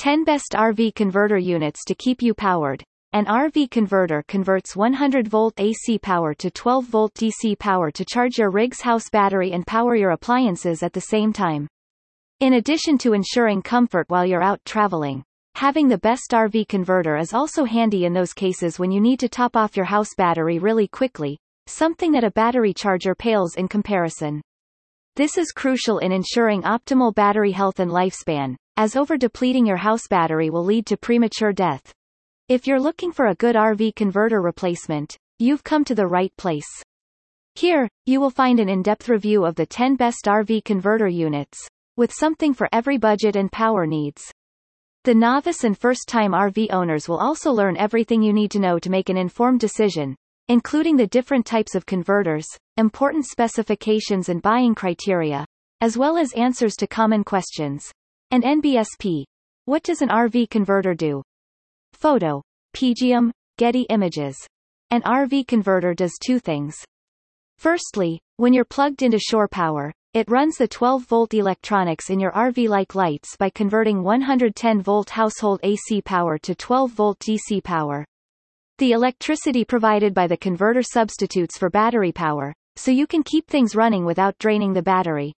10 Best RV Converter Units to Keep You Powered. An RV converter converts 100-volt AC power to 12-volt DC power to charge your rig's house battery and power your appliances at the same time. In addition to ensuring comfort while you're out traveling, having the best RV converter is also handy in those cases when you need to top off your house battery really quickly, something that a battery charger pales in comparison. This is crucial in ensuring optimal battery health and lifespan, as over-depleting your house battery will lead to premature death. If you're looking for a good RV converter replacement, you've come to the right place. Here, you will find an in-depth review of the 10 best RV converter units, with something for every budget and power needs. The novice and first-time RV owners will also learn everything you need to know to make an informed decision, including the different types of converters, important specifications and buying criteria, as well as answers to common questions. And NBSP. What does an RV converter do? Photo. PGM, Getty Images. An RV converter does two things. Firstly, when you're plugged into shore power, it runs the 12-volt electronics in your RV like lights by converting 110-volt household AC power to 12-volt DC power. The electricity provided by the converter substitutes for battery power, so you can keep things running without draining the battery.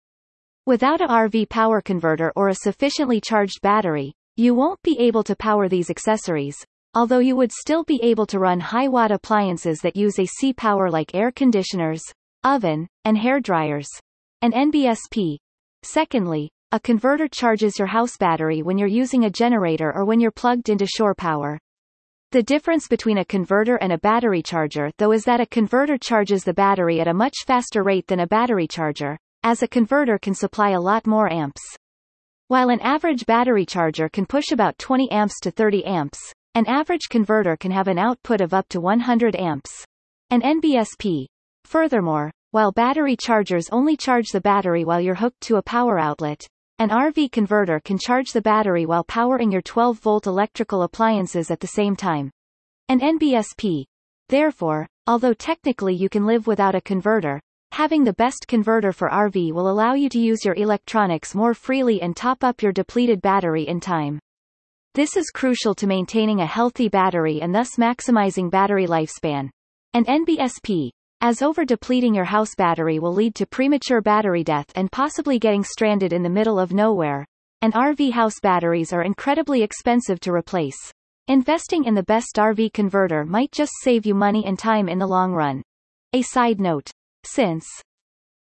Without a RV power converter or a sufficiently charged battery, you won't be able to power these accessories, although you would still be able to run high-watt appliances that use AC power like air conditioners, oven, and hair dryers. An NBSP. Secondly, a converter charges your house battery when you're using a generator or when you're plugged into shore power. The difference between a converter and a battery charger though is that a converter charges the battery at a much faster rate than a battery charger, as a converter can supply a lot more amps. While an average battery charger can push about 20 amps to 30 amps, an average converter can have an output of up to 100 amps. An NBSP. Furthermore, while battery chargers only charge the battery while you're hooked to a power outlet, an RV converter can charge the battery while powering your 12-volt electrical appliances at the same time. An NBSP. Therefore, although technically you can live without a converter, having the best converter for RV will allow you to use your electronics more freely and top up your depleted battery in time. This is crucial to maintaining a healthy battery and thus maximizing battery lifespan. An NBSP, as over-depleting your house battery will lead to premature battery death and possibly getting stranded in the middle of nowhere. And RV house batteries are incredibly expensive to replace. Investing in the best RV converter might just save you money and time in the long run. A side note. Since